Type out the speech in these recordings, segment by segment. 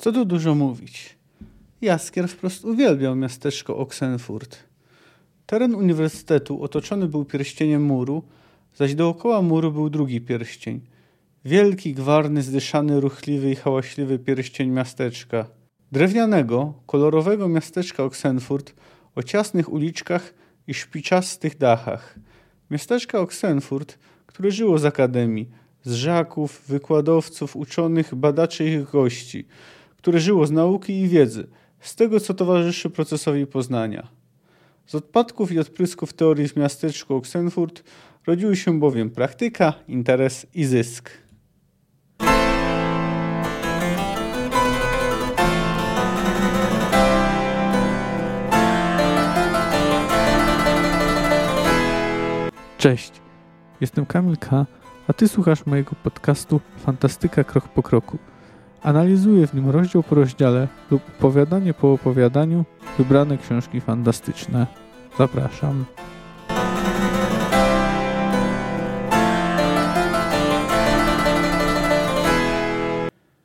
Co tu dużo mówić. Jaskier wprost uwielbiał miasteczko Oxenfurt. Teren uniwersytetu otoczony był pierścieniem muru, zaś dookoła muru był drugi pierścień. Wielki, gwarny, zdyszany, ruchliwy i hałaśliwy pierścień miasteczka. Drewnianego, kolorowego miasteczka Oxenfurt o ciasnych uliczkach i szpiczastych dachach. Miasteczka Oxenfurt, które żyło z akademii, z żaków, wykładowców, uczonych, badaczy i ich gości, które żyło z nauki i wiedzy, z tego co towarzyszy procesowi poznania. Z odpadków i odprysków teorii w miasteczku Oxenfurt rodziły się bowiem praktyka, interes i zysk. Cześć, jestem Kamil K., a Ty słuchasz mojego podcastu Fantastyka Krok po Kroku. Analizuję w nim rozdział po rozdziale lub opowiadanie po opowiadaniu wybrane książki fantastyczne. Zapraszam.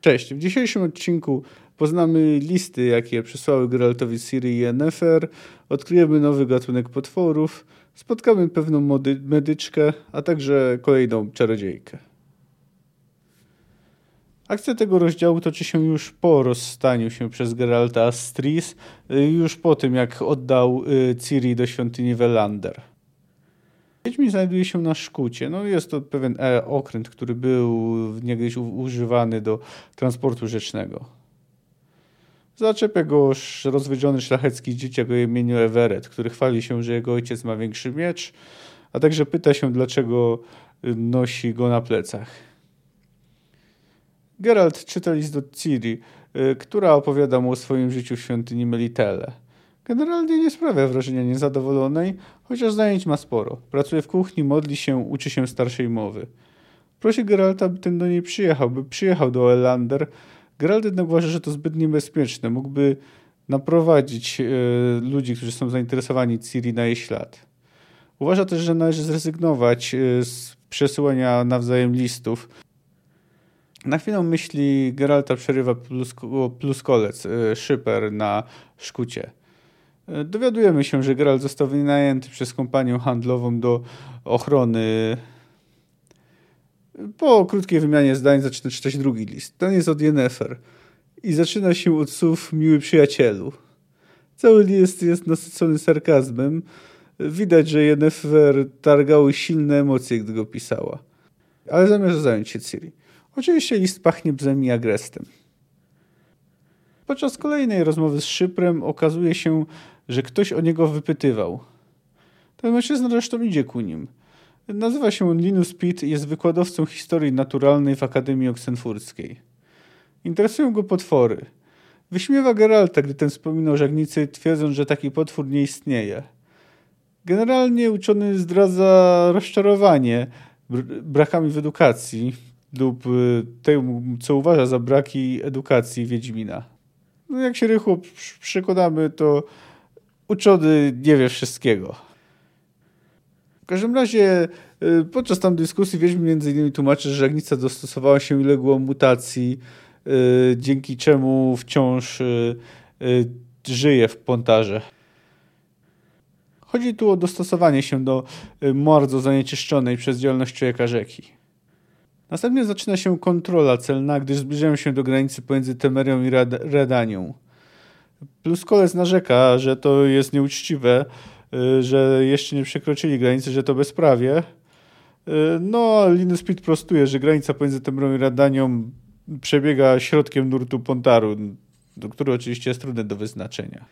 Cześć, w dzisiejszym odcinku poznamy listy, jakie przysłały Geraltowi Ciri i Yennefer, odkryjemy nowy gatunek potworów, spotkamy pewną medyczkę, a także kolejną czarodziejkę. Akcja tego rozdziału toczy się już po rozstaniu się przez Geralta z Tris, już po tym jak oddał y, Ciri do świątyni Velander. Wiedźmin znajduje się na Szkucie. No jest to pewien e, okręt, który był niegdyś używany do transportu rzecznego. Zaczepia go rozwiedziony szlachecki dzieciak o imieniu Everett, który chwali się, że jego ojciec ma większy miecz, a także pyta się, dlaczego y, nosi go na plecach. Geralt czyta list do Ciri, y, która opowiada mu o swoim życiu w świątyni Melitele. Generalnie nie sprawia wrażenia niezadowolonej, chociaż zajęć ma sporo. Pracuje w kuchni, modli się, uczy się starszej mowy. Prosi Geralta, by ten do niej przyjechał, by przyjechał do Elander. Geralt jednak uważa, że to zbyt niebezpieczne. Mógłby naprowadzić e, ludzi, którzy są zainteresowani Ciri na jej ślad. Uważa też, że należy zrezygnować e, z przesyłania nawzajem listów. Na chwilę myśli Geralta przerywa plus, pluskolec, e, szyper na szkucie. E, dowiadujemy się, że Geralt został wynajęty przez kompanię handlową do ochrony. Po krótkiej wymianie zdań zaczyna czytać drugi list. Ten jest od Yennefer i zaczyna się od słów miły przyjacielu. Cały list jest nasycony sarkazmem. Widać, że Yennefer targały silne emocje, gdy go pisała. Ale zamierza zająć się Ciri. Oczywiście list pachnie bzem i agrestem. Podczas kolejnej rozmowy z Szyprem okazuje się, że ktoś o niego wypytywał. Ten mężczyzna zresztą idzie ku nim. Nazywa się on Linus Pitt i jest wykładowcą historii naturalnej w Akademii Oksenfurskiej. Interesują go potwory. Wyśmiewa Geralta, gdy ten wspominał żagnicy, twierdząc, że taki potwór nie istnieje. Generalnie uczony zdradza rozczarowanie brakami w edukacji lub y, tym, co uważa za braki edukacji Wiedźmina. No jak się rychło przekonamy, to uczony nie wie wszystkiego. W każdym razie y, podczas tam dyskusji Wiedźmin między innymi tłumaczy, że żagnica dostosowała się uległo mutacji, y, dzięki czemu wciąż żyje w pontarze. Chodzi tu o dostosowanie się do bardzo zanieczyszczonej przez działalność człowieka rzeki. Następnie zaczyna się kontrola celna, gdyż zbliżają się do granicy pomiędzy Temerią i Redanią. Pluskolec narzeka, że to jest nieuczciwe, y, że jeszcze nie przekroczyli granicy, że to bezprawie. Y, no, a Linus Pitt prostuje, że granica pomiędzy Temrą i Radanią przebiega środkiem nurtu Pontaru, który oczywiście jest trudny do wyznaczenia.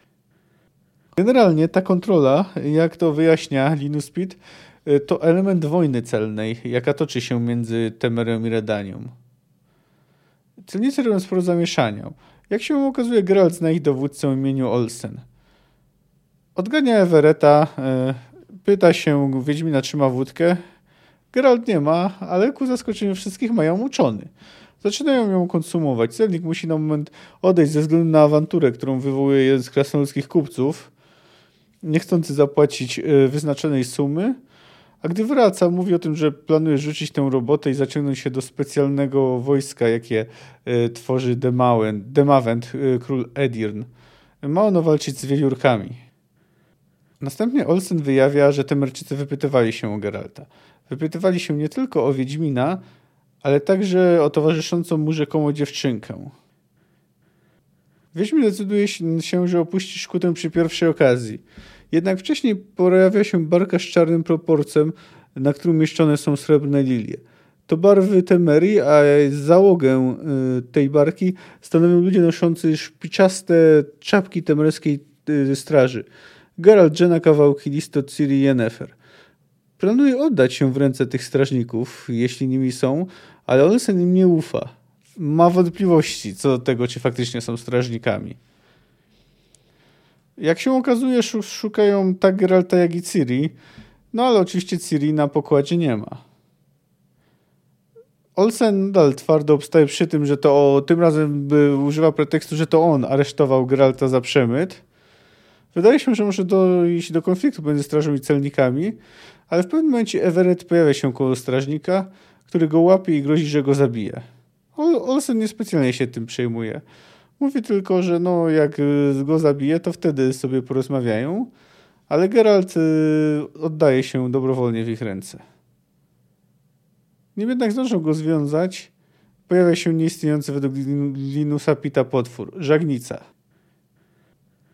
Generalnie ta kontrola, jak to wyjaśnia Linus Pitt, to element wojny celnej, jaka toczy się między Temerą i Redanią. Celnicy robią sporo zamieszania. Jak się okazuje, Geralt zna ich dowódcę o imieniu Olsen. Odgania Everetta, e, pyta się Wiedźmina, czy ma wódkę. Geralt nie ma, ale ku zaskoczeniu wszystkich mają uczony. Zaczynają ją konsumować. Celnik musi na moment odejść ze względu na awanturę, którą wywołuje jeden z krasnoludzkich kupców, niechcący zapłacić e, wyznaczonej sumy, A gdy wraca, mówi o tym, że planuje rzucić tę robotę i zaciągnąć się do specjalnego wojska, jakie y, tworzy Demawent, Demawent y, król Edirn. Ma ono walczyć z wiewiórkami. Następnie Olsen wyjawia, że Temerczycy wypytywali się o Geralta. Wypytywali się nie tylko o Wiedźmina, ale także o towarzyszącą mu rzekomo dziewczynkę. Wiedźmin decyduje się, że opuści Szkutę przy pierwszej okazji. Jednak wcześniej pojawia się barka z czarnym proporcem, na którym umieszczone są srebrne lilie. To barwy Temerii, a załogę y, tej barki stanowią ludzie noszący szpiczaste czapki temerskiej y, straży. Geralt, Jenna, kawałki listo, Ciri i Yennefer. Planuje oddać się w ręce tych strażników, jeśli nimi są, ale Olsen im nie ufa. Ma wątpliwości co do tego, czy faktycznie są strażnikami. Jak się okazuje, szukają tak Geralta, jak i Ciri, no ale oczywiście Ciri na pokładzie nie ma. Olsen nadal twardo obstaje przy tym, że to o, tym razem by używa pretekstu, że to on aresztował Geralta za przemyt. Wydaje się, że może dojść do konfliktu między strażą i celnikami, ale w pewnym momencie Everett pojawia się koło strażnika, który go łapie i grozi, że go zabije. Olsen niespecjalnie się tym przejmuje. Mówi tylko, że no, jak y, go zabije, to wtedy sobie porozmawiają, ale Geralt y, oddaje się dobrowolnie w ich ręce. Nim jednak zdążą go związać, pojawia się nieistniejący według Linusa Pita potwór, żagnica.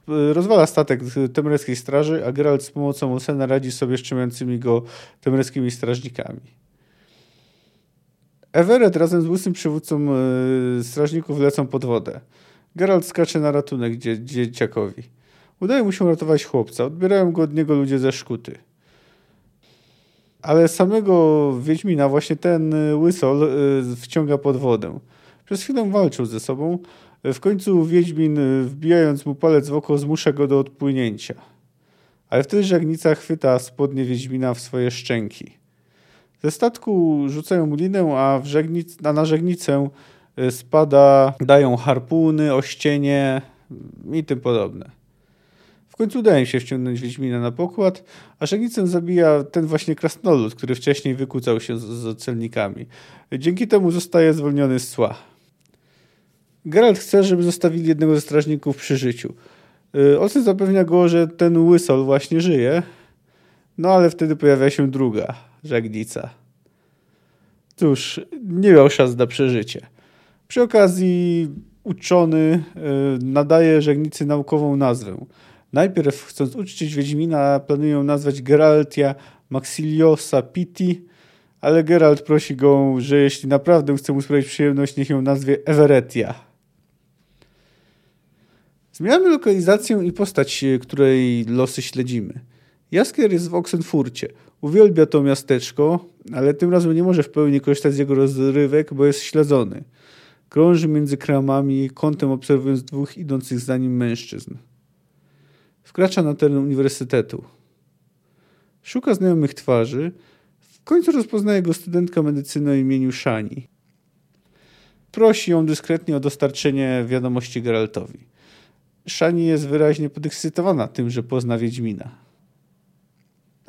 Y, rozwala statek temreckiej straży, a Geralt z pomocą Olsena radzi sobie z trzymującymi go temreckimi strażnikami. Everett razem z łysym przywódcą strażników lecą pod wodę. Geralt skacze na ratunek dzie dzieciakowi. Udaje mu się ratować chłopca. Odbierają go od niego ludzie ze szkuty. Ale samego Wiedźmina właśnie ten y, łysol y, wciąga pod wodę. Przez chwilę walczą ze sobą. W końcu Wiedźmin, y, wbijając mu palec w oko, zmusza go do odpłynięcia. Ale wtedy żagnica chwyta spodnie Wiedźmina w swoje szczęki. Ze statku rzucają mu linę, a, żegnic, a na żegnicę spada, dają harpuny, ościenie i tym podobne. W końcu udaje się wciągnąć Wiedźmina na pokład, a Żegnicę zabija ten właśnie krasnolud, który wcześniej wykłócał się z, z celnikami. Dzięki temu zostaje zwolniony z cła. Geralt chce, żeby zostawili jednego ze strażników przy życiu. Y, Olsen zapewnia go, że ten łysol właśnie żyje, no ale wtedy pojawia się druga, Żagnica. Cóż, nie miał szans na przeżycie. Przy okazji uczony e, nadaje żegnicy naukową nazwę. Najpierw, chcąc uczcić Wiedźmina, planują nazwać Geraltia Maxiliosa Pitti, ale Geralt prosi go, że jeśli naprawdę chce mu sprawić przyjemność, niech ją nazwie Everettia. Zmieniamy lokalizację i postać, e, której losy śledzimy. Jaskier jest w Oxenfurcie. Uwielbia to miasteczko, ale tym razem nie może w pełni korzystać z jego rozrywek, bo jest śledzony. Krąży między kramami, kątem obserwując dwóch idących za nim mężczyzn. Wkracza na teren uniwersytetu. Szuka znajomych twarzy. W końcu rozpoznaje go studentka medycyny o imieniu Shani. Prosi ją dyskretnie o dostarczenie wiadomości Geraltowi. Shani jest wyraźnie podekscytowana tym, że pozna Wiedźmina.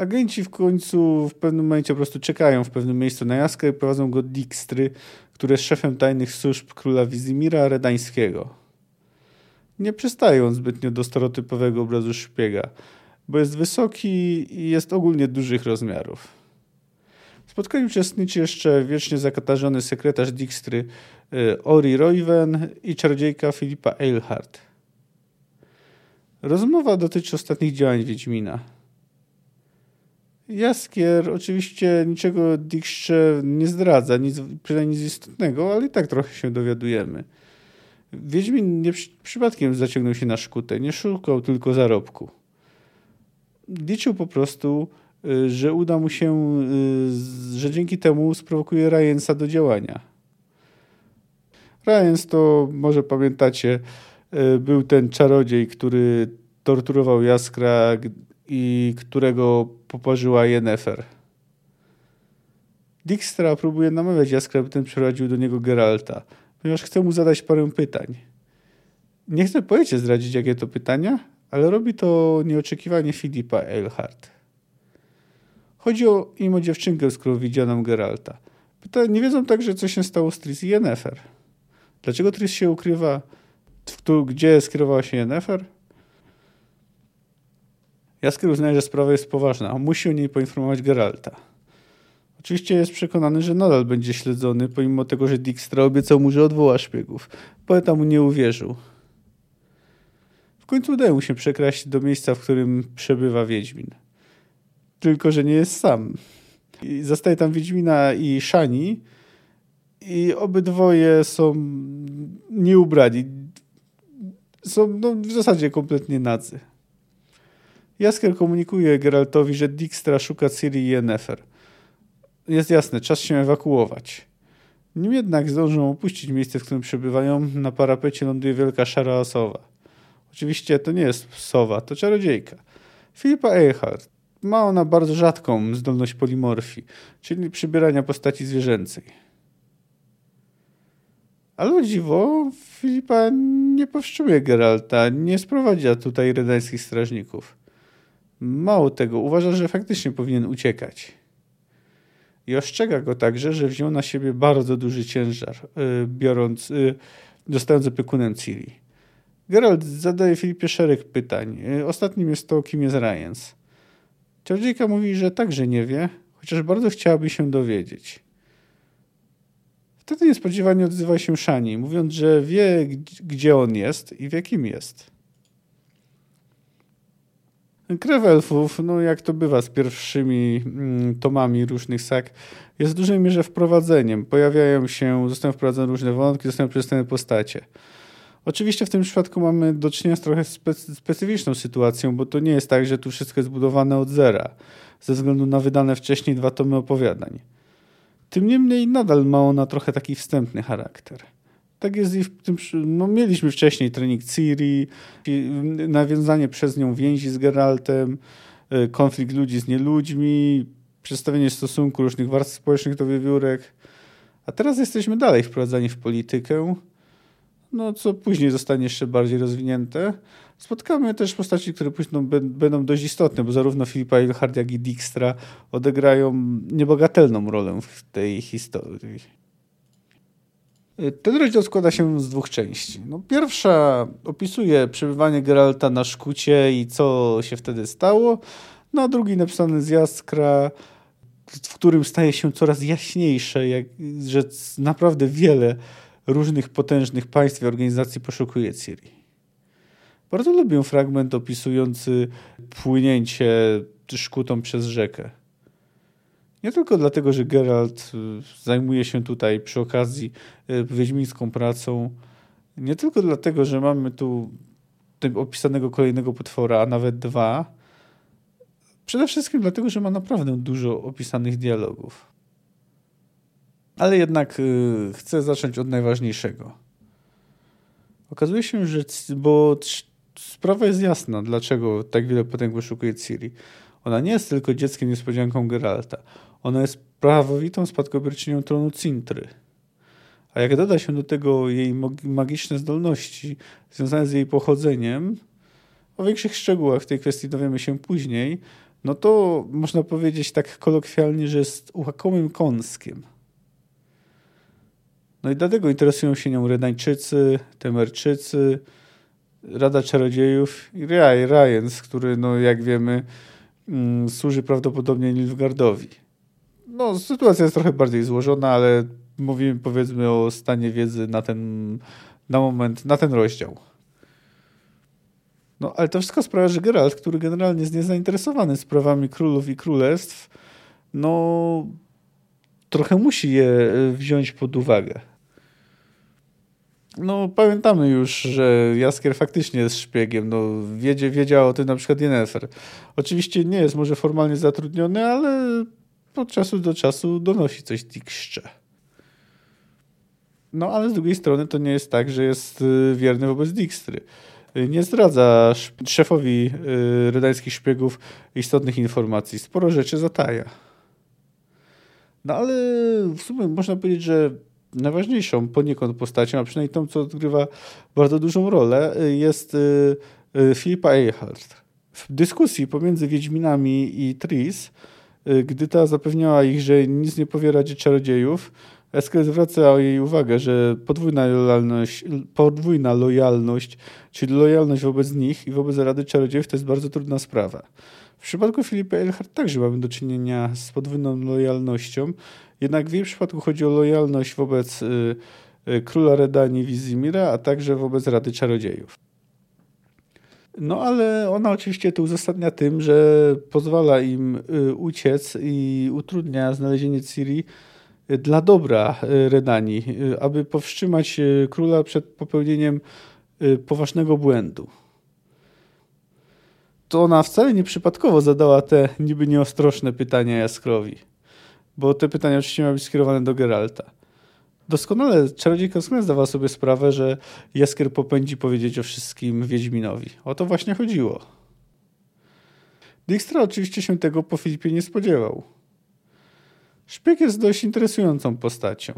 Agenci w końcu w pewnym momencie po prostu czekają w pewnym miejscu na jaskę i prowadzą go Dijkstry, który jest szefem tajnych służb króla Wizimira Redańskiego. Nie przystaje on zbytnio do stereotypowego obrazu szpiega, bo jest wysoki i jest ogólnie dużych rozmiarów. W spotkaniu uczestniczy jeszcze wiecznie zakatarzony sekretarz Dijkstry y, Ori Royven i czarodziejka Filipa Eilhart. Rozmowa dotyczy ostatnich działań Wiedźmina. Jaskier oczywiście niczego Dijkstrze nie zdradza, nic, przynajmniej nic istotnego, ale i tak trochę się dowiadujemy. Wiedźmin nie przypadkiem zaciągnął się na szkutę, nie szukał tylko zarobku. Liczył po prostu, y, że uda mu się, y, że dzięki temu sprowokuje Ryansa do działania. Ryans to, może pamiętacie, y, był ten czarodziej, który torturował Jaskra i którego poparzyła Yennefer. Dijkstra próbuje namawiać Jaskra, by ten przeprowadził do niego Geralta, ponieważ chce mu zadać parę pytań. Nie chcę powiecie zdradzić, jakie to pytania, ale robi to nieoczekiwanie Filipa Eilhart. Chodzi o, im o dziewczynkę, z którą Geralta. Pyta, nie wiedzą także, co się stało z Tris i Yennefer. Dlaczego Tris się ukrywa? W, gdzie skierowała się Yennefer? Jaskier uznaje, że sprawa jest poważna. Musi o niej poinformować Geralta. Oczywiście jest przekonany, że nadal będzie śledzony, pomimo tego, że Dijkstra obiecał mu, że odwoła szpiegów. Poeta mu nie uwierzył. W końcu udaje mu się przekraść do miejsca, w którym przebywa Wiedźmin. Tylko, że nie jest sam. I zostaje tam Wiedźmina i Szani i obydwoje są nieubrani. Są no, w zasadzie kompletnie nadzy. Jaskier komunikuje Geraltowi, że Dijkstra szuka Ciri i Yennefer. Jest jasne, czas się ewakuować. Nim jednak zdążą opuścić miejsce, w którym przebywają, na parapecie ląduje wielka szara osowa. Oczywiście to nie jest sowa, to czarodziejka. Filipa Eichardt. Ma ona bardzo rzadką zdolność polimorfii, czyli przybierania postaci zwierzęcej. Ale dziwo, Filipa nie powstrzymuje Geralta, nie sprowadza tutaj redańskich strażników. Mało tego, uważa, że faktycznie powinien uciekać. I ostrzega go także, że wziął na siebie bardzo duży ciężar, yy, biorąc, yy, zostając opiekunem Ciri. Geralt zadaje Filipie szereg pytań. Yy, ostatnim jest to, kim jest Ryans. Czarodziejka mówi, że także nie wie, chociaż bardzo chciałaby się dowiedzieć. Wtedy niespodziewanie odzywa się Shani, mówiąc, że wie, gdzie on jest i w jakim jest. Krew elfów, no jak to bywa z pierwszymi mm, tomami różnych sak, jest w dużej mierze wprowadzeniem. Pojawiają się, zostają wprowadzone różne wątki, zostają przedstawione postacie. Oczywiście w tym przypadku mamy do czynienia z trochę specyficzną sytuacją, bo to nie jest tak, że tu wszystko jest zbudowane od zera, ze względu na wydane wcześniej dwa tomy opowiadań. Tym niemniej nadal ma ona trochę taki wstępny charakter. Tak jest i w tym. No, mieliśmy wcześniej trening Ciri, nawiązanie przez nią więzi z Geraltem, e, konflikt ludzi z nieludźmi, przedstawienie stosunku różnych warstw społecznych do wiewiórek. A teraz jesteśmy dalej wprowadzani w politykę, no, co później zostanie jeszcze bardziej rozwinięte. Spotkamy też postaci, które później będą dość istotne, bo zarówno Filipa Eilhard, jak i Dijkstra odegrają niebagatelną rolę w tej historii. Ten rozdział składa się z dwóch części. No, pierwsza opisuje przebywanie Geralta na Szkucie i co się wtedy stało, no a drugi napisany z Jaskra, w którym staje się coraz jaśniejsze, jak, że naprawdę wiele różnych potężnych państw i organizacji poszukuje Ciri. Bardzo lubię fragment opisujący płynięcie szkutą przez rzekę. Nie tylko dlatego, że Geralt y, zajmuje się tutaj przy okazji y, wiedźmińską pracą, nie tylko dlatego, że mamy tu opisanego kolejnego potwora, a nawet dwa. Przede wszystkim dlatego, że ma naprawdę dużo opisanych dialogów. Ale jednak y, chcę zacząć od najważniejszego. Okazuje się, że bo sprawa jest jasna, dlaczego tak wiele potęg wyszukuje Ciri. Ona nie jest tylko dzieckiem niespodzianką Geralta. Ona jest prawowitą spadkobierczynią tronu Cintry. A jak doda się do tego jej magiczne zdolności związane z jej pochodzeniem, o większych szczegółach w tej kwestii dowiemy się później, no to można powiedzieć tak kolokwialnie, że jest łakomym kąskiem. No i dlatego interesują się nią Redańczycy, Temerczycy, Rada Czarodziejów i Ryans, który, no jak wiemy, mm, służy prawdopodobnie Nilfgardowi no, sytuacja jest trochę bardziej złożona, ale mówimy powiedzmy o stanie wiedzy na ten na moment, na ten rozdział. No, ale to wszystko sprawia, że Geralt, który generalnie jest niezainteresowany sprawami królów i królestw, no trochę musi je e, wziąć pod uwagę. No, pamiętamy już, że Jaskier faktycznie jest szpiegiem. No, wiedzie, wiedział o tym na przykład Yennefer. Oczywiście nie jest może formalnie zatrudniony, ale od czasu do czasu donosi coś Dijkstrze. No ale z drugiej strony to nie jest tak, że jest y, wierny wobec Dijkstry. Y, nie zdradza szefowi y, rydańskich szpiegów istotnych informacji. Sporo rzeczy zataja. No ale w sumie można powiedzieć, że najważniejszą poniekąd postacią, a przynajmniej tą, co odgrywa bardzo dużą rolę, jest Filipa Eichardt. W dyskusji pomiędzy Wiedźminami i Tris Gdy ta zapewniała ich, że nic nie powie Radzie Czarodziejów, Esker zwraca jej uwagę, że podwójna lojalność, podwójna lojalność, czyli lojalność wobec nich i wobec Rady Czarodziejów to jest bardzo trudna sprawa. W przypadku Filipa Elhart także mamy do czynienia z podwójną lojalnością, jednak w jej przypadku chodzi o lojalność wobec y, y, króla Redanii Wizimira, a także wobec Rady Czarodziejów. No ale ona oczywiście to uzasadnia tym, że pozwala im y, uciec i utrudnia znalezienie Ciri dla dobra Redanii, aby powstrzymać króla przed popełnieniem poważnego błędu to ona wcale nieprzypadkowo zadała te niby nieostrożne pytania Jaskrowi. Bo te pytania oczywiście miały być skierowane do Geralta. Doskonale, czarodziejka doskonale zdawała sobie sprawę, że Jaskier popędzi powiedzieć o wszystkim Wiedźminowi. O to właśnie chodziło. Dijkstra oczywiście się tego po Filipie nie spodziewał. Szpieg jest dość interesującą postacią.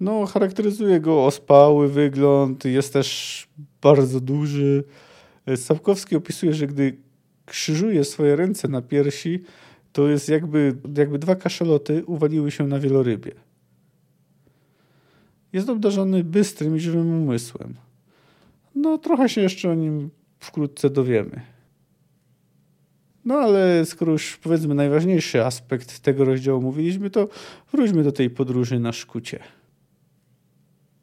No, charakteryzuje go ospały wygląd, jest też bardzo duży. Sapkowski opisuje, że gdy krzyżuje swoje ręce na piersi, to jest jakby, jakby dwa kaszeloty uwaliły się na wielorybie. Jest obdarzony bystrym i żywym umysłem. No, trochę się jeszcze o nim wkrótce dowiemy. No ale skoro już powiedzmy najważniejszy aspekt tego rozdziału mówiliśmy, to wróćmy do tej podróży na szkucie.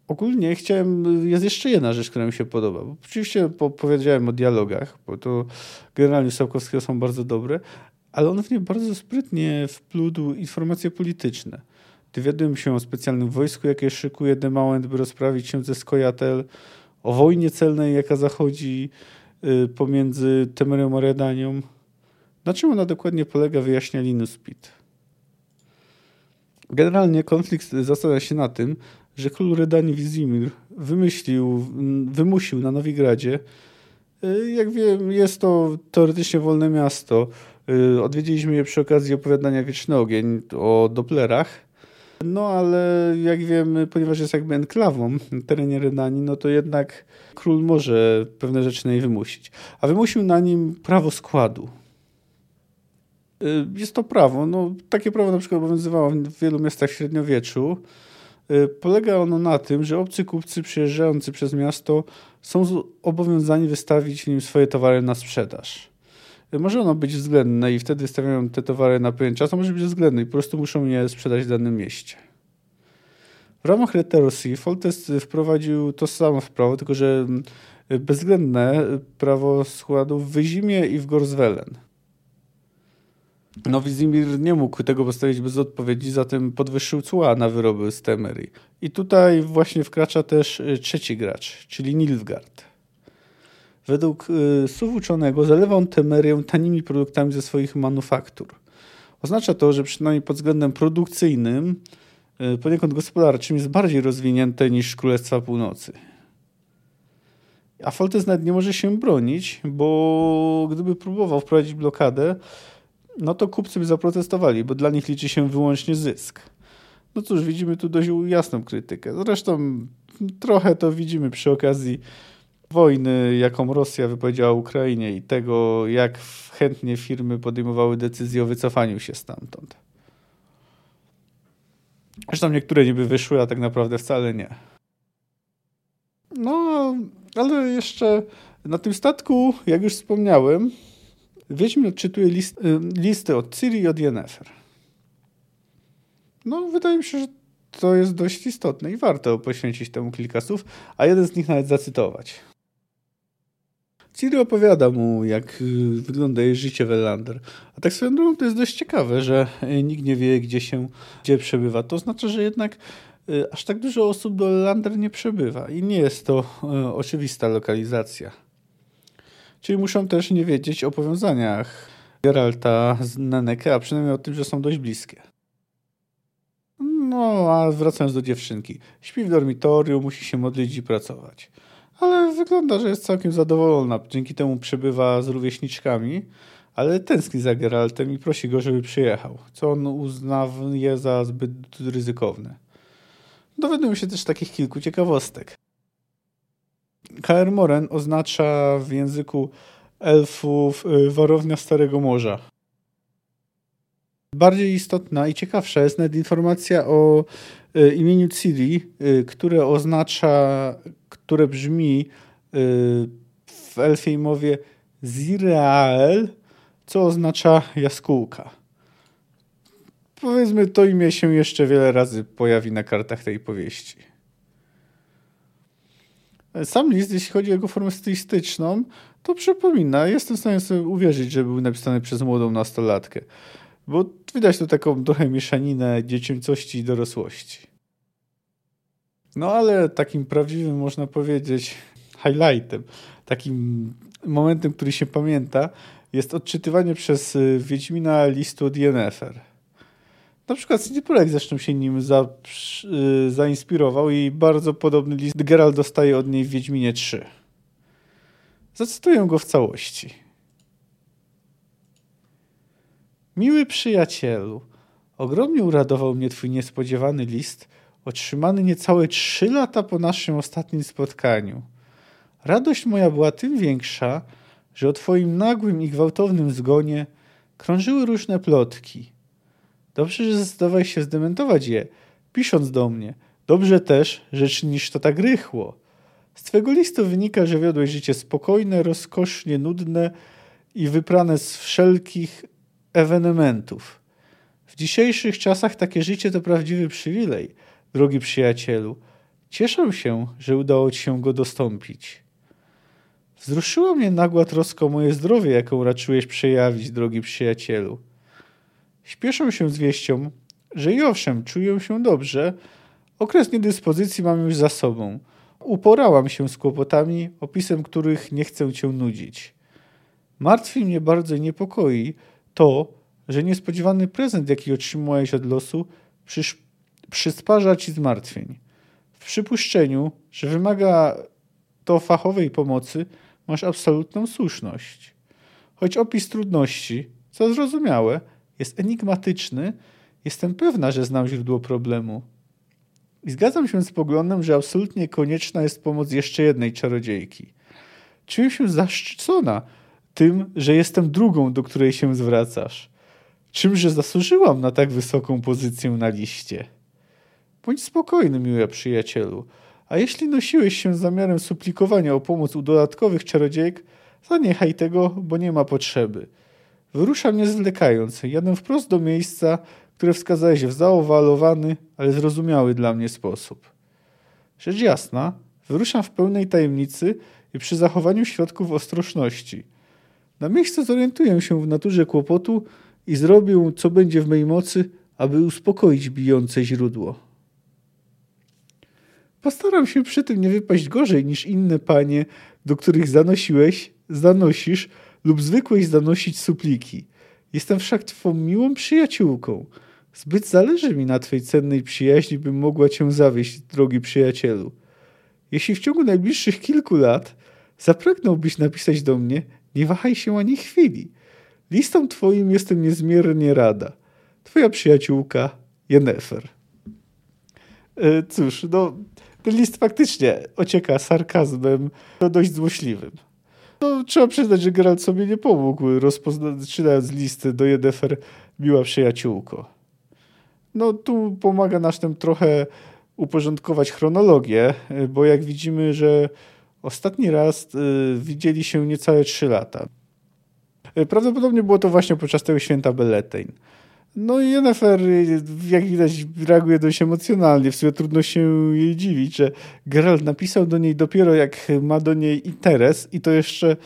Ogólnie chciałem, jest jeszcze jedna rzecz, która mi się podoba. Bo oczywiście powiedziałem o dialogach, bo to generalnie Sałkowskiego są bardzo dobre, ale on w nie bardzo sprytnie wplódł informacje polityczne. Dowiadujemy się o specjalnym wojsku, jakie szykuje Demauent, by rozprawić się ze Skojatel, o wojnie celnej, jaka zachodzi y, pomiędzy Temerią a Redanią. Na czym ona dokładnie polega, wyjaśnia Linus Pitt. Generalnie konflikt zastanawia się na tym, że król Redani Wizimir wymyślił, wymusił na Nowigradzie. Y, jak wiem, jest to teoretycznie wolne miasto. Y, odwiedziliśmy je przy okazji opowiadania Wieczny Ogień o Doplerach. No ale jak wiemy, ponieważ jest jakby enklawą na terenie Redanii, no to jednak król może pewne rzeczy na niej wymusić. A wymusił na nim prawo składu. Y, jest to prawo. No, takie prawo na przykład obowiązywało w wielu miastach w średniowieczu. Y, polega ono na tym, że obcy kupcy przyjeżdżający przez miasto są obowiązani wystawić w nim swoje towary na sprzedaż. Może ono być względne i wtedy wystawiają te towary na pewien czas, a może być względne i po prostu muszą je sprzedać w danym mieście. W ramach Reterosy Foltest wprowadził to samo prawo, tylko że mm, bezwzględne prawo składów w Zimie i w Gorswellen. No Wizimir nie mógł tego postawić bez odpowiedzi, zatem podwyższył cła na wyroby z Temery. I tutaj właśnie wkracza też y, trzeci gracz, czyli Nilfgaard. Według y, słów uczonego zalewa on Temerię tanimi produktami ze swoich manufaktur. Oznacza to, że przynajmniej pod względem produkcyjnym, y, poniekąd gospodarczym jest bardziej rozwinięte niż Królestwa Północy. A Foltest nawet nie może się bronić, bo gdyby próbował wprowadzić blokadę, no to kupcy by zaprotestowali, bo dla nich liczy się wyłącznie zysk. No cóż, widzimy tu dość jasną krytykę. Zresztą trochę to widzimy przy okazji wojny, jaką Rosja wypowiedziała Ukrainie i tego, jak chętnie firmy podejmowały decyzję o wycofaniu się stamtąd. Zresztą niektóre niby wyszły, a tak naprawdę wcale nie. No, ale jeszcze na tym statku, jak już wspomniałem, Wiedźmin odczytuje list, y, listy od Ciri i od Yennefer. No, wydaje mi się, że to jest dość istotne i warto poświęcić temu kilka słów, a jeden z nich nawet zacytować. Ciri opowiada mu, jak y, wygląda jej życie w Elander. A tak swoją drogą to jest dość ciekawe, że y, nikt nie wie, gdzie się, gdzie przebywa. To znaczy, że jednak aż tak dużo osób do Elander nie przebywa i nie jest to oczywista lokalizacja. Czyli muszą też nie wiedzieć o powiązaniach Geralta z Neneke, a przynajmniej o tym, że są dość bliskie. No, a wracając do dziewczynki. Śpi w dormitorium, musi się modlić i pracować. Ale wygląda, że jest całkiem zadowolona. Dzięki temu przebywa z rówieśniczkami, ale tęskni za Geraltem i prosi go, żeby przyjechał, co on uznaje za zbyt ryzykowne. Dowiadują się też takich kilku ciekawostek. Kaer Moren oznacza w języku elfów y, warownia Starego Morza. Bardziej istotna i ciekawsza jest nawet informacja o y, imieniu Ciri, y, które oznacza, które brzmi y, w elfiej mowie Zirael, co oznacza jaskółka. Powiedzmy, to imię się jeszcze wiele razy pojawi na kartach tej powieści. Sam list, jeśli chodzi o jego formę stylistyczną, to przypomina, jestem w stanie sobie uwierzyć, że był napisany przez młodą nastolatkę, bo widać tu taką trochę mieszaninę dziecięcości i dorosłości. No ale takim prawdziwym, można powiedzieć, highlightem, takim momentem, który się pamięta, jest odczytywanie przez y, Wiedźmina listu od Yennefer. Na przykład City Projekt zresztą się nim za, y, zainspirował i bardzo podobny list Geralt dostaje od niej w Wiedźminie 3. Zacytuję go w całości. Miły przyjacielu, ogromnie uradował mnie twój niespodziewany list, otrzymany niecałe trzy lata po naszym ostatnim spotkaniu. Radość moja była tym większa, że o twoim nagłym i gwałtownym zgonie krążyły różne plotki – Dobrze, że zdecydowałeś się zdementować je, pisząc do mnie. Dobrze też, że czynisz to tak rychło. Z twego listu wynika, że wiodłeś życie spokojne, rozkosznie nudne i wyprane z wszelkich ewenementów. W dzisiejszych czasach takie życie to prawdziwy przywilej, drogi przyjacielu. Cieszę się, że udało ci się go dostąpić. Wzruszyła mnie nagła troska o moje zdrowie, jaką raczyłeś przejawić, drogi przyjacielu. Śpieszę się z wieścią, że i owszem, czuję się dobrze, okres niedyspozycji mam już za sobą. Uporałam się z kłopotami, opisem których nie chcę cię nudzić. Martwi mnie bardzo i niepokoi to, że niespodziewany prezent, jaki otrzymałeś od losu, przysz, przysparza ci zmartwień. W przypuszczeniu, że wymaga to fachowej pomocy, masz absolutną słuszność. Choć opis trudności, co zrozumiałe, jest enigmatyczny, jestem pewna, że znam źródło problemu. I zgadzam się z poglądem, że absolutnie konieczna jest pomoc jeszcze jednej czarodziejki. Czuję się zaszczycona tym, że jestem drugą, do której się zwracasz. Czymże zasłużyłam na tak wysoką pozycję na liście? Bądź spokojny, miły przyjacielu. A jeśli nosiłeś się z zamiarem suplikowania o pomoc u dodatkowych czarodziejek, zaniechaj tego, bo nie ma potrzeby. Wyruszam nie zwlekając. Jadę wprost do miejsca, które wskazałeś w zaowalowany, ale zrozumiały dla mnie sposób. Rzecz jasna, wyruszam w pełnej tajemnicy i przy zachowaniu środków ostrożności. Na miejscu zorientuję się w naturze kłopotu i zrobię, co będzie w mej mocy, aby uspokoić bijące źródło. Postaram się przy tym nie wypaść gorzej niż inne panie, do których zanosiłeś, zanosisz, lub zwykłeś zanosić supliki. Jestem wszak twą miłą przyjaciółką. Zbyt zależy mi na twej cennej przyjaźni, bym mogła cię zawieść, drogi przyjacielu. Jeśli w ciągu najbliższych kilku lat zapragnąłbyś napisać do mnie, nie wahaj się ani chwili. Listom twoim jestem niezmiernie rada. Twoja przyjaciółka Jennefer. E, cóż, no, ten list faktycznie ocieka sarkazmem, to dość złośliwym. No, trzeba przyznać, że Geralt sobie nie pomógł, rozpoczynając listy do Jedefer miła przyjaciółko. No tu pomaga nasz tym trochę uporządkować chronologię, bo jak widzimy, że ostatni raz y, widzieli się niecałe trzy lata. Y, prawdopodobnie było to właśnie podczas tego święta Belletein. No i Yennefer, jak widać, reaguje dość emocjonalnie. W sumie trudno się jej dziwić, że Geralt napisał do niej dopiero jak ma do niej interes i to jeszcze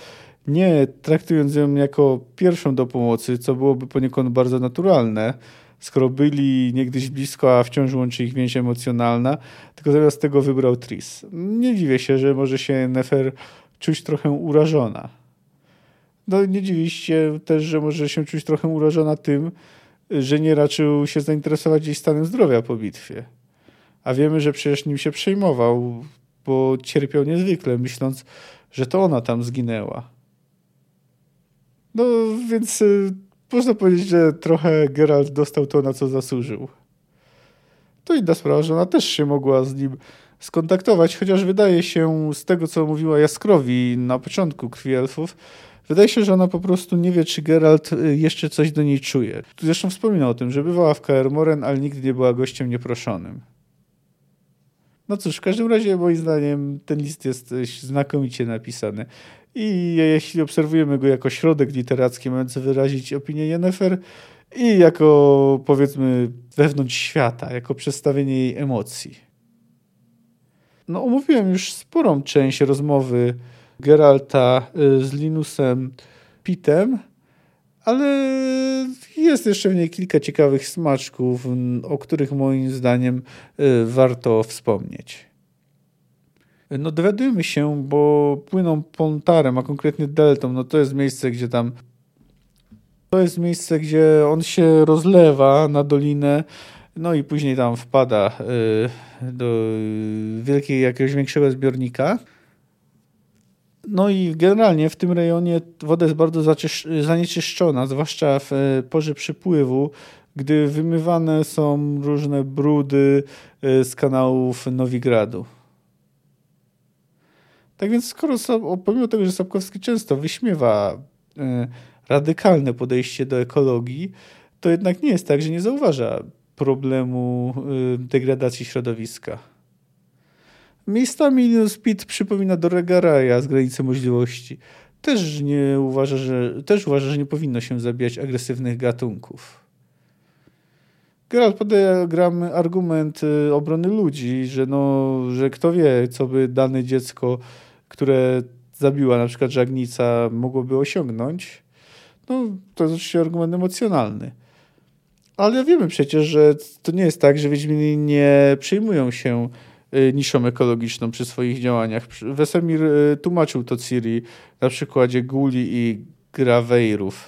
nie traktując ją jako pierwszą do pomocy, co byłoby poniekąd bardzo naturalne, skoro byli niegdyś blisko, a wciąż łączy ich więź emocjonalna, tylko zamiast tego wybrał Tris. Nie dziwię się, że może się Nefer czuć trochę urażona. No nie dziwi się też, że może się czuć trochę urażona tym, że nie raczył się zainteresować jej stanem zdrowia po bitwie. A wiemy, że przecież nim się przejmował, bo cierpiał niezwykle, myśląc, że to ona tam zginęła. No więc y, można powiedzieć, że trochę Geralt dostał to, na co zasłużył. To inna sprawa, że ona też się mogła z nim skontaktować, chociaż wydaje się z tego, co mówiła Jaskrowi na początku Krwi Elfów, Wydaje się, że ona po prostu nie wie, czy Geralt y, jeszcze coś do niej czuje. Zresztą wspominał o tym, że bywała w Kaer Moren, ale nigdy nie była gościem nieproszonym. No cóż, w każdym razie moim zdaniem ten list jest znakomicie napisany. I jeśli obserwujemy go jako środek literacki mający wyrazić opinię Jennefer i jako powiedzmy wewnątrz świata, jako przedstawienie jej emocji. No omówiłem już sporą część rozmowy Geralta y, z Linusem Pitem, ale jest jeszcze w niej kilka ciekawych smaczków, o których moim zdaniem y, warto wspomnieć. No dowiadujemy się, bo płyną Pontarem, a konkretnie Deltą, no to jest miejsce, gdzie tam to jest miejsce, gdzie on się rozlewa na dolinę, no i później tam wpada y, do wielkiego, jakiegoś większego zbiornika. No i generalnie w tym rejonie woda jest bardzo zanieczyszczona, zwłaszcza w e, porze przypływu, gdy wymywane są różne brudy e, z kanałów Nowigradu. Tak więc skoro pomimo tego, że Sapkowski często wyśmiewa e, radykalne podejście do ekologii, to jednak nie jest tak, że nie zauważa problemu degradacji środowiska. Miejscami Linus Pit przypomina do Regaraja z granicy możliwości. Też nie uważa, że, też uważa, że nie powinno się zabijać agresywnych gatunków. Geralt podaje gramy argument y, obrony ludzi, że, no, że kto wie, co by dane dziecko, które zabiła na przykład żagnica, mogłoby osiągnąć. No, to jest oczywiście argument emocjonalny. Ale wiemy przecież, że to nie jest tak, że Wiedźmini nie przyjmują się niszą ekologiczną przy swoich działaniach. Wesemir y, tłumaczył to Ciri na przykładzie Guli i Graveirów.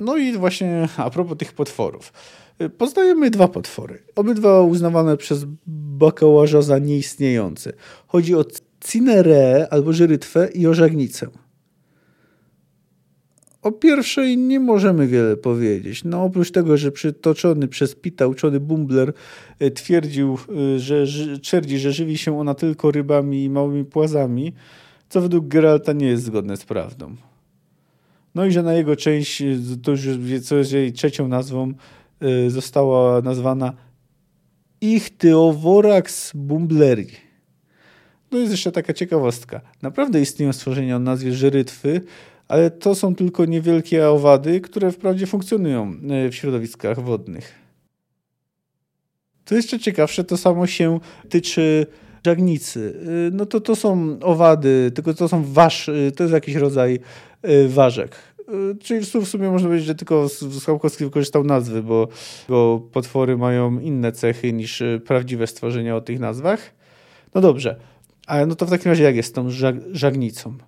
No i właśnie a propos tych potworów. Y, poznajemy dwa potwory. Obydwa uznawane przez bakałaża za nieistniejące. Chodzi o Cinerę albo Żyrytwę i o Żagnicę. O pierwszej nie możemy wiele powiedzieć. No oprócz tego, że przytoczony przez Pita uczony Bumbler e, twierdził, e, że twierdzi, że żywi się ona tylko rybami i małymi płazami, co według Geralta nie jest zgodne z prawdą. No i że na jego część, e, to już co jest jej trzecią nazwą, została nazwana Ichthyovorax bumbleri. No jest jeszcze taka ciekawostka. Naprawdę istnieją stworzenia o nazwie żyrytwy, ale to są tylko niewielkie owady, które wprawdzie funkcjonują e, w środowiskach wodnych. To jeszcze ciekawsze, to samo się tyczy żagnicy. E, no to to są owady, tylko to są wasz, e, to jest jakiś rodzaj ważek. Czyli w sumie można powiedzieć, że tylko Skałkowski wykorzystał nazwy, bo, bo potwory mają inne cechy niż prawdziwe stworzenia o tych nazwach. No dobrze, ale no to w takim razie jak jest z tą żagnicą?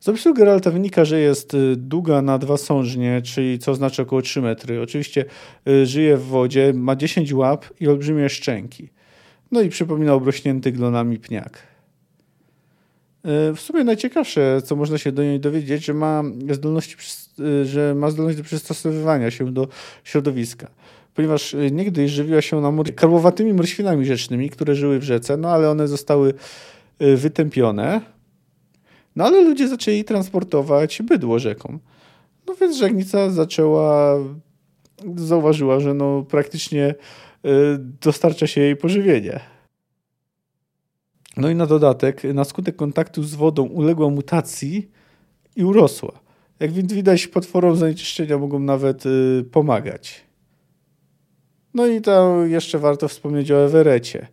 Z opisu Geralta wynika, że jest y, długa na dwa sążnie, czyli co znaczy około 3 metry. Oczywiście y, żyje w wodzie, ma 10 łap i olbrzymie szczęki. No i przypomina obrośnięty glonami pniak. Y, w sumie najciekawsze, co można się do niej dowiedzieć, że ma zdolności, że ma zdolność do przystosowywania się do środowiska. Ponieważ niegdyś żywiła się ona karłowatymi morświnami rzecznymi, które żyły w rzece, no ale one zostały wytępione no ale ludzie zaczęli transportować bydło rzeką. No więc żegnica zaczęła, zauważyła, że no praktycznie y, dostarcza się jej pożywienie. No i na dodatek, na skutek kontaktu z wodą uległa mutacji i urosła. Jak więc widać, potworom zanieczyszczenia mogą nawet y, pomagać. No i to jeszcze warto wspomnieć o Everecie.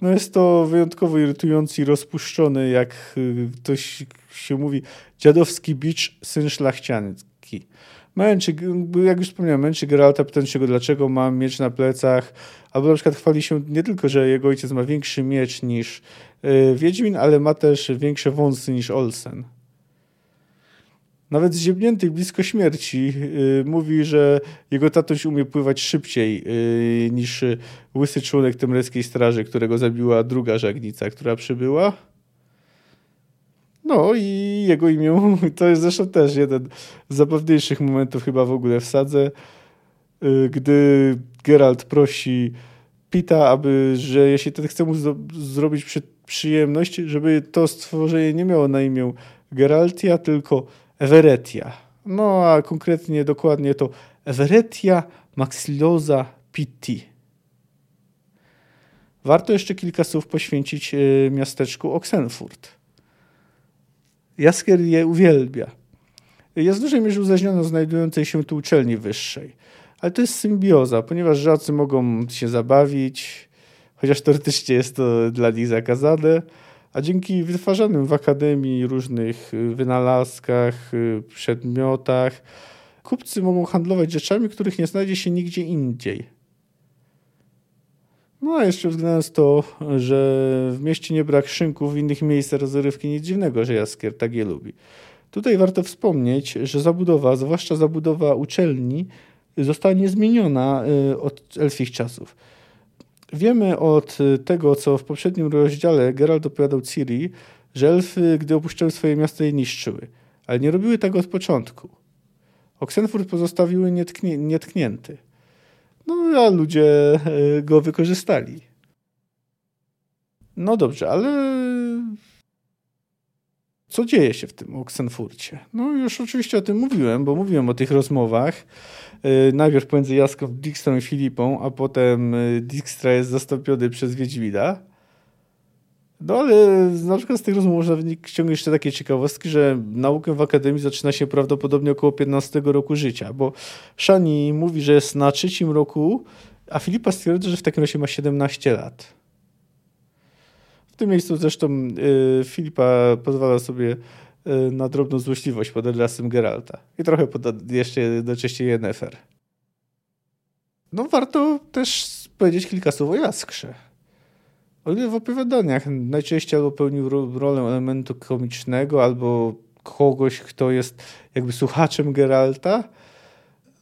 No jest to wyjątkowo irytujący i rozpuszczony, jak y, ktoś się mówi, dziadowski bicz, syn szlachcianki. Męczy, jak już wspomniałem, męczy Geralta, pytając się go, dlaczego ma miecz na plecach, albo na przykład chwali się nie tylko, że jego ojciec ma większy miecz niż yy, Wiedźmin, ale ma też większe wąsy niż Olsen. Nawet zziebnięty blisko śmierci yy, mówi, że jego tatoś umie pływać szybciej yy, niż łysy członek temreckiej straży, którego zabiła druga żagnica, która przybyła. No i jego imię, to jest zresztą też jeden z zabawniejszych momentów chyba w ogóle w sadze, yy, gdy Geralt prosi Pita, aby, że jeśli ten chce mu zrobić przy przyjemność, żeby to stworzenie nie miało na imię Geraltia, tylko Everetia. No a konkretnie dokładnie to Everetia maxillosa pitti. Warto jeszcze kilka słów poświęcić e, miasteczku Oxenfurt. Jaskier je uwielbia. Jest w dużej mierze od znajdującej się tu uczelni wyższej. Ale to jest symbioza, ponieważ żacy mogą się zabawić, chociaż teoretycznie jest to dla nich zakazane, a dzięki wytwarzanym w akademii różnych wynalazkach, przedmiotach, kupcy mogą handlować rzeczami, których nie znajdzie się nigdzie indziej. No a jeszcze względem to, że w mieście nie brak szynków w innych miejscach rozrywki, nic dziwnego, że Jaskier tak je lubi. Tutaj warto wspomnieć, że zabudowa, zwłaszcza zabudowa uczelni, została niezmieniona y, od elfich czasów. Wiemy od tego, co w poprzednim rozdziale Geralt opowiadał Ciri, że elfy, gdy opuszczały swoje miasto, je niszczyły, ale nie robiły tego od początku. Oxenfurt pozostawiły nietknie, nietknięty. No a ludzie y, go wykorzystali. No dobrze, ale co dzieje się w tym Oxenfurcie? No już oczywiście o tym mówiłem, bo mówiłem o tych rozmowach. E, najpierw pomiędzy Jaską, Dijkstrą i Filipą, a potem e, Dijkstra jest zastąpiony przez Wiedźmina. No ale na przykład z tych rozmów można ściągnąć jeszcze takie ciekawostki, że naukę w Akademii zaczyna się prawdopodobnie około 15 roku życia, bo Shani mówi, że jest na trzecim roku, a Filipa stwierdza, że w takim razie ma 17 lat. W tym miejscu zresztą y, Filipa pozwala sobie y, na drobną złośliwość pod adresem Geralta. I trochę pod, jeszcze jednocześnie Yennefer. No warto też powiedzieć kilka słów o Jaskrze. O ile w opowiadaniach najczęściej albo pełnił rolę elementu komicznego, albo kogoś, kto jest jakby słuchaczem Geralta,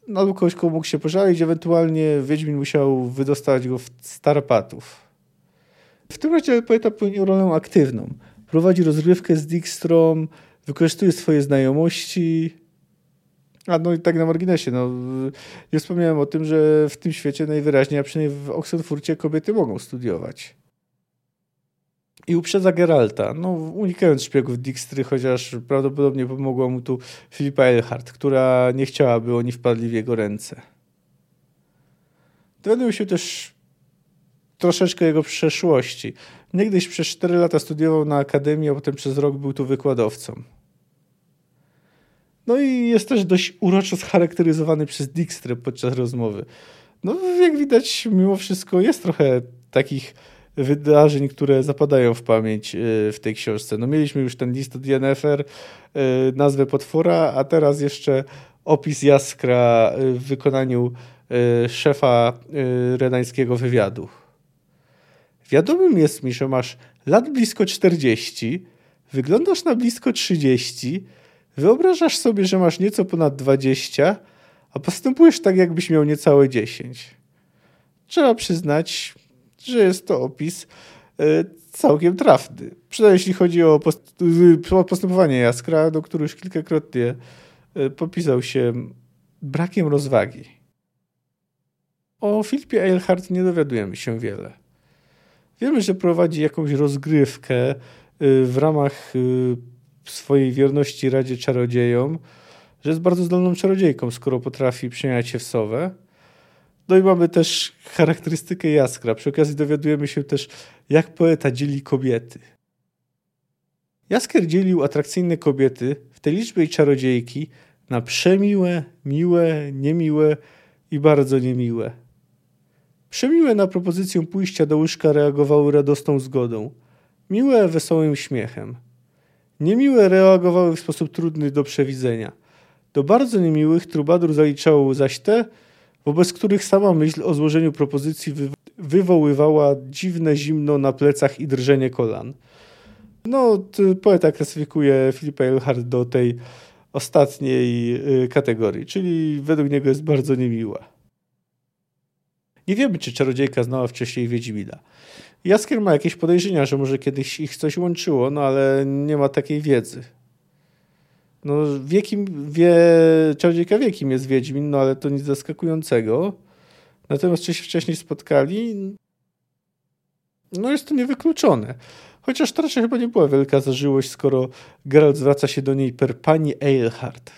no, albo kogoś, komu mógł się pożalić, ewentualnie Wiedźmin musiał wydostać go w starapatów. W tym razie poeta pełni rolę aktywną. Prowadzi rozgrywkę z Dijkstrom, wykorzystuje swoje znajomości. A no i tak na marginesie, no, nie wspomniałem o tym, że w tym świecie najwyraźniej, a przynajmniej w Oxenfurcie kobiety mogą studiować. I uprzedza Geralta, no, unikając szpiegów Dijkstry, chociaż prawdopodobnie pomogła mu tu Filipa Elhart, która nie chciała, by oni wpadli w jego ręce. Dowiadują się też troszeczkę jego przeszłości. Niegdyś przez 4 lata studiował na akademii, a potem przez rok był tu wykładowcą. No i jest też dość uroczo scharakteryzowany przez Dijkstrę podczas rozmowy. No jak widać, mimo wszystko jest trochę takich wydarzeń, które zapadają w pamięć y, w tej książce. No mieliśmy już ten list od Yennefer, y, nazwę potwora, a teraz jeszcze opis Jaskra y, w wykonaniu szefa redańskiego wywiadu. Wiadomym jest mi, że masz lat blisko 40, wyglądasz na blisko 30, wyobrażasz sobie, że masz nieco ponad 20, a postępujesz tak, jakbyś miał niecałe 10. Trzeba przyznać, że jest to opis e, całkiem trafny. Przynajmniej jeśli chodzi o postępowanie Jaskra, do którego już kilkakrotnie e, popisał się brakiem rozwagi. O Filipie Eilhart nie dowiadujemy się wiele. Wiemy, że prowadzi jakąś rozgrywkę w ramach swojej wierności Radzie Czarodziejom, że jest bardzo zdolną czarodziejką, skoro potrafi przemieniać się w sowę. No i mamy też charakterystykę Jaskra. Przy okazji dowiadujemy się też, jak poeta dzieli kobiety. Jaskier dzielił atrakcyjne kobiety w tej liczbie czarodziejki na przemiłe, miłe, niemiłe i bardzo niemiłe. Przemiłe na propozycję pójścia do łóżka reagowały radosną zgodą, miłe wesołym śmiechem. Niemiłe reagowały w sposób trudny do przewidzenia. Do bardzo niemiłych trubadur zaliczał zaś te, wobec których sama myśl o złożeniu propozycji wy wywoływała dziwne zimno na plecach i drżenie kolan. No, poeta klasyfikuje Filipa Eilhart do tej ostatniej y, kategorii, czyli według niego jest bardzo niemiła. Nie wiemy, czy czarodziejka znała wcześniej Wiedźmina. Jaskier ma jakieś podejrzenia, że może kiedyś ich coś łączyło, no ale nie ma takiej wiedzy. No, wiekim, wie, czarodziejka wie, kim jest Wiedźmin, no ale to nic zaskakującego. Natomiast czy się wcześniej spotkali? No jest to niewykluczone. Chociaż to raczej chyba nie była wielka zażyłość, skoro Geralt zwraca się do niej per pani Eilhart.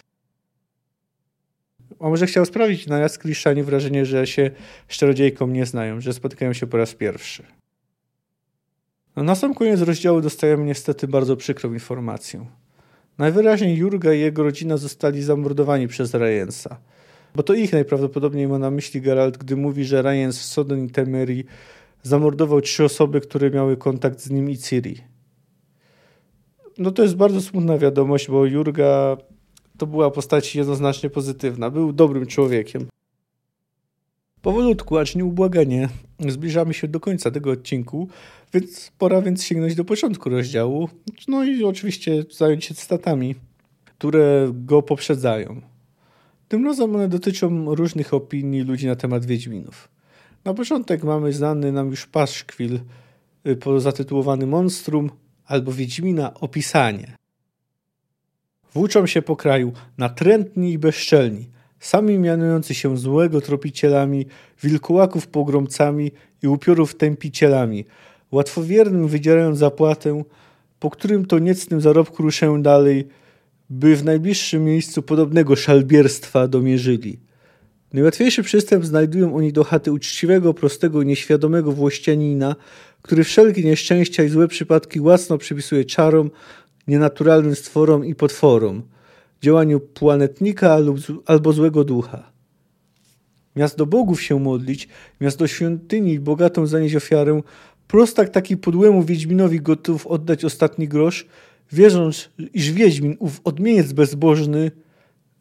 A może chciał sprawić na Jaskriszanie wrażenie, że się z czarodziejką nie znają, że spotykają się po raz pierwszy. No, na sam koniec rozdziału dostajemy niestety bardzo przykrą informację. Najwyraźniej Jurga i jego rodzina zostali zamordowani przez Rajensa. Bo to ich najprawdopodobniej ma na myśli Geralt, gdy mówi, że Rajens w Soden i Temerii zamordował trzy osoby, które miały kontakt z nim i Ciri. No to jest bardzo smutna wiadomość, bo Jurga to była postać jednoznacznie pozytywna. Był dobrym człowiekiem. Powolutku, acz nieubłaganie, zbliżamy się do końca tego odcinku, więc pora więc sięgnąć do początku rozdziału. No i oczywiście zająć się statami, które go poprzedzają. Tym razem one dotyczą różnych opinii ludzi na temat Wiedźminów. Na początek mamy znany nam już paszkwil y, zatytułowany Monstrum albo Wiedźmina Opisanie. Włóczą się po kraju natrętni i bezczelni, sami mianujący się złego tropicielami, wilkołaków pogromcami i upiorów tępicielami, łatwowiernym wydzierają zapłatę, po którym to niecnym zarobku ruszę dalej, by w najbliższym miejscu podobnego szalbierstwa domierzyli. Najłatwiejszy przystęp znajdują oni do chaty uczciwego, prostego, nieświadomego włościanina, który wszelkie nieszczęścia i złe przypadki łacno przypisuje czarom, nienaturalnym stworom i potworom, działaniu planetnika lub, albo złego ducha. Miast do bogów się modlić, miast do świątyni bogatą zanieść ofiarę, prostak taki podłemu Wiedźminowi gotów oddać ostatni grosz, wierząc, iż Wiedźmin, ów odmieniec bezbożny,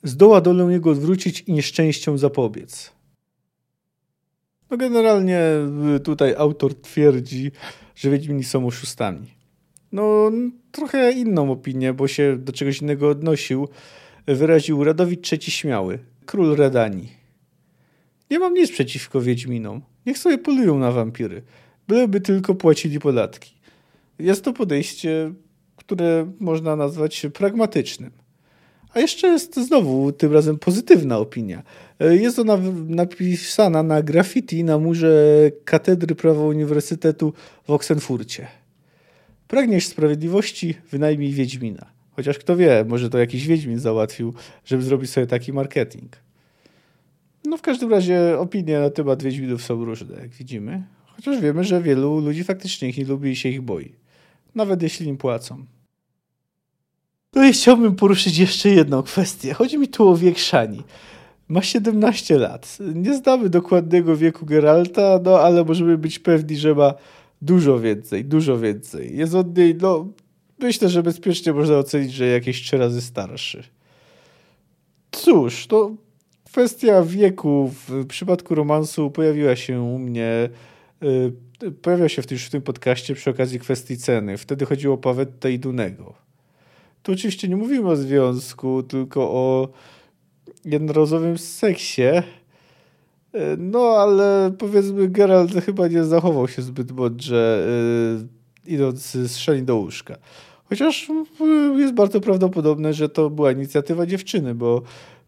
zdoła dolę jego odwrócić i nieszczęściom zapobiec. No generalnie y, tutaj autor twierdzi, że Wiedźmini są oszustami. No, trochę inną opinię, bo się do czegoś innego odnosił, wyraził Radowid III Śmiały, król Redanii. Nie mam nic przeciwko Wiedźminom. Niech sobie polują na wampiry. Byleby tylko płacili podatki. Jest to podejście, które można nazwać pragmatycznym. A jeszcze jest znowu tym razem pozytywna opinia. Jest ona napisana na graffiti na murze Katedry Prawa Uniwersytetu w Oksenfurcie. Pragniesz sprawiedliwości, wynajmij Wiedźmina. Chociaż kto wie, może to jakiś Wiedźmin załatwił, żeby zrobić sobie taki marketing. No w każdym razie opinie na temat Wiedźminów są różne, jak widzimy. Chociaż wiemy, że wielu ludzi faktycznie ich nie lubi i się ich boi. Nawet jeśli im płacą. No i chciałbym poruszyć jeszcze jedną kwestię. Chodzi mi tu o wiek Szani. Ma 17 lat. Nie znamy dokładnego wieku Geralta, no ale możemy być pewni, że ma Dużo więcej, dużo więcej. Jest od niej, no, myślę, że bezpiecznie można ocenić, że jakieś trzy razy starszy. Cóż, to kwestia wieku w przypadku romansu pojawiła się u mnie, yy, pojawiła się w tym, w tym podcaście przy okazji kwestii ceny. Wtedy chodziło o Pawettę i Dunego. Tu oczywiście nie mówimy o związku, tylko o jednorazowym seksie, no, ale powiedzmy, Geralt chyba nie zachował się zbyt mądrze, yy, idąc z szali do łóżka. Chociaż jest bardzo prawdopodobne, że to była inicjatywa dziewczyny, bo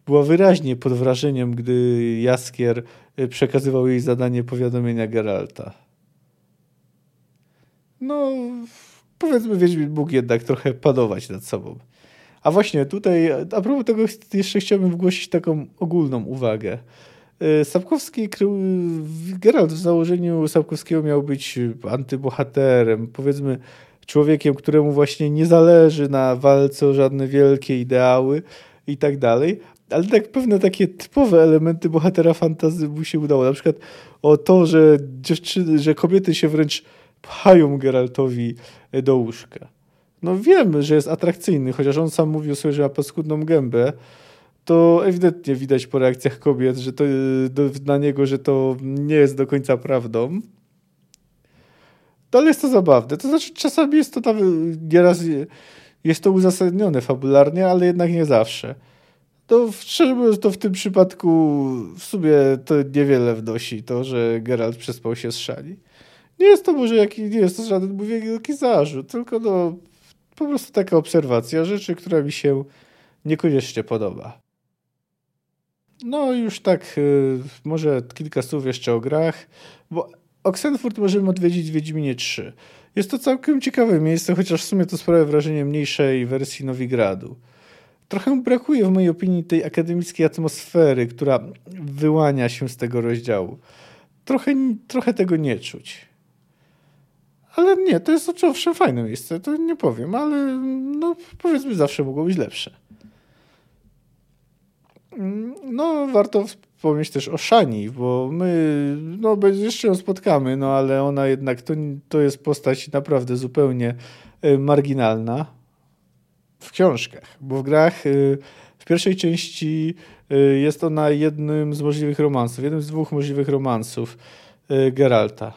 była wyraźnie pod wrażeniem, gdy Jaskier przekazywał jej zadanie powiadomienia Geralta. No, powiedzmy, Wiedźmin mógł jednak trochę panować nad sobą. A właśnie tutaj, a propos tego, jeszcze chciałbym wygłosić taką ogólną uwagę. E, Sapkowski, Geralt w założeniu Sapkowskiego miał być antybohaterem, powiedzmy człowiekiem, któremu właśnie nie zależy na walce o żadne wielkie ideały i tak dalej, ale tak pewne takie typowe elementy bohatera fantazy mu się udało. Na przykład o to, że dziewczyny, że kobiety się wręcz pchają Geraltowi do łóżka. No wiem, że jest atrakcyjny, chociaż on sam mówił sobie, że ma paskudną gębę, to ewidentnie widać po reakcjach kobiet, że to dla niego, że to nie jest do końca prawdą. No, ale jest to zabawne. To znaczy, czasami jest to tam nieraz jest to uzasadnione fabularnie, ale jednak nie zawsze. To szczerze mówiąc, to w tym przypadku w sumie to niewiele wnosi to, że Geralt przespał się z szali. Nie jest to może jaki, nie jest to żaden wielki zarzut, tylko no, po prostu taka obserwacja rzeczy, która mi się niekoniecznie podoba. No już tak, y, może kilka słów jeszcze o grach, bo Oxenfurt możemy odwiedzić w Wiedźminie 3. Jest to całkiem ciekawe miejsce, chociaż w sumie to sprawia wrażenie mniejszej wersji Nowigradu. Trochę brakuje w mojej opinii tej akademickiej atmosfery, która wyłania się z tego rozdziału. Trochę, trochę tego nie czuć. Ale nie, to jest oczywiście fajne miejsce, to nie powiem, ale no powiedzmy zawsze mogło być lepsze. No, warto wspomnieć też o Shani, bo my no, jeszcze ją spotkamy, no ale ona jednak to, to jest postać naprawdę zupełnie e, marginalna w książkach, bo w grach e, w pierwszej części e, jest ona jednym z możliwych romansów, jednym z dwóch możliwych romansów Geralta.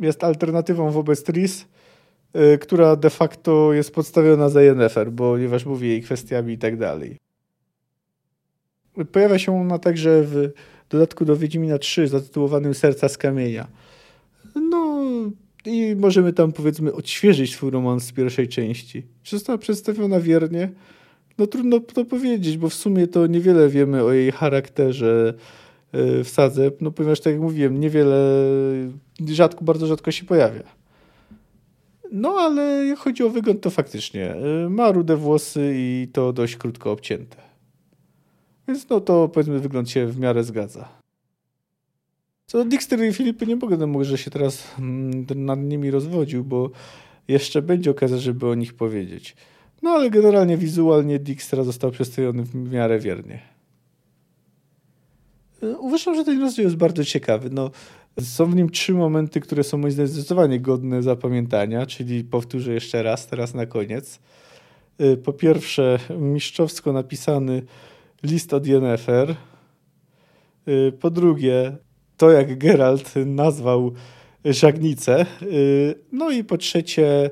Jest alternatywą wobec Tris, która de facto jest podstawiona za Yennefer, ponieważ mówi jej kwestiami i tak dalej. Pojawia się ona także w dodatku do Wiedźmina 3 zatytułowanym Serca z kamienia. No i możemy tam powiedzmy odświeżyć swój romans z pierwszej części. Czy została przedstawiona wiernie? No trudno to powiedzieć, bo w sumie to niewiele wiemy o jej charakterze e, w sadze, no ponieważ tak jak mówiłem, niewiele, rzadko, bardzo rzadko się pojawia. No ale jak chodzi o wygląd, to faktycznie e, ma rude włosy i to dość krótko obcięte. Więc no to powiedzmy wygląd się w miarę zgadza. Co do Dixter i Filipy nie mogę, no że się teraz mm, nad nimi rozwodził, bo jeszcze będzie okazja, żeby o nich powiedzieć. No ale generalnie wizualnie Dijkstra został przedstawiony w miarę wiernie. Uważam, że ten rozdział jest bardzo ciekawy. No, są w nim trzy momenty, które są moim zdaniem zdecydowanie godne zapamiętania, czyli powtórzę jeszcze raz, teraz na koniec. E, po pierwsze, mistrzowsko napisany list od Yennefer. Y, po drugie, to jak Geralt nazwał żagnicę. Y, no i po trzecie,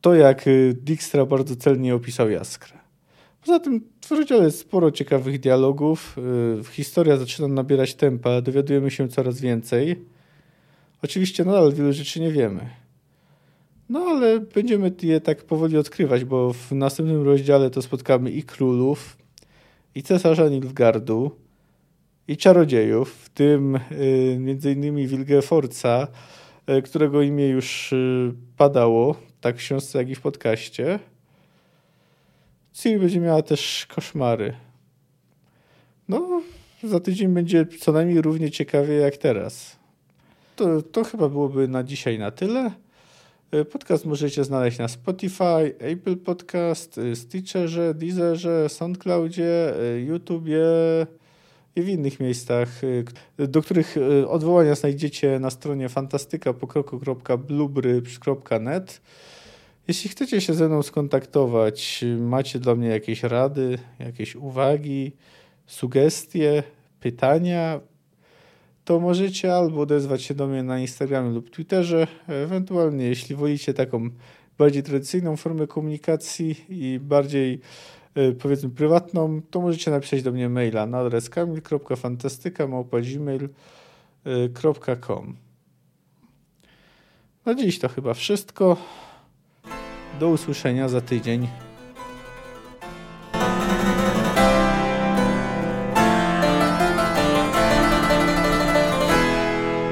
to jak Dijkstra bardzo celnie opisał Jaskrę. Poza tym w rozdziale jest sporo ciekawych dialogów. Y, historia zaczyna nabierać tempa, dowiadujemy się coraz więcej. Oczywiście nadal wielu rzeczy nie wiemy. No ale będziemy je tak powoli odkrywać, bo w następnym rozdziale to spotkamy i królów, i cesarza Nilfgardu, i czarodziejów, w tym y, m.in. Wilgeforca, y, którego imię już y, padało, tak w książce, jak i w podcaście. Ciri będzie miała też koszmary. No, za tydzień będzie co najmniej równie ciekawie jak teraz. To, to chyba byłoby na dzisiaj na tyle. E, podcast możecie znaleźć na Spotify, Apple Podcast, e, Stitcherze, Deezerze, Soundcloudzie, e, YouTubie i w innych miejscach, do których odwołania znajdziecie na stronie fantastyka.blubry.net. Jeśli chcecie się ze mną skontaktować, macie dla mnie jakieś rady, jakieś uwagi, sugestie, pytania, to możecie albo odezwać się do mnie na Instagramie lub Twitterze. Ewentualnie, jeśli wolicie taką bardziej tradycyjną formę komunikacji i bardziej e, powiedzmy prywatną, to możecie napisać do mnie maila na adres kamil.fantastyka.gmail.com Na dziś to chyba wszystko. Do usłyszenia za tydzień.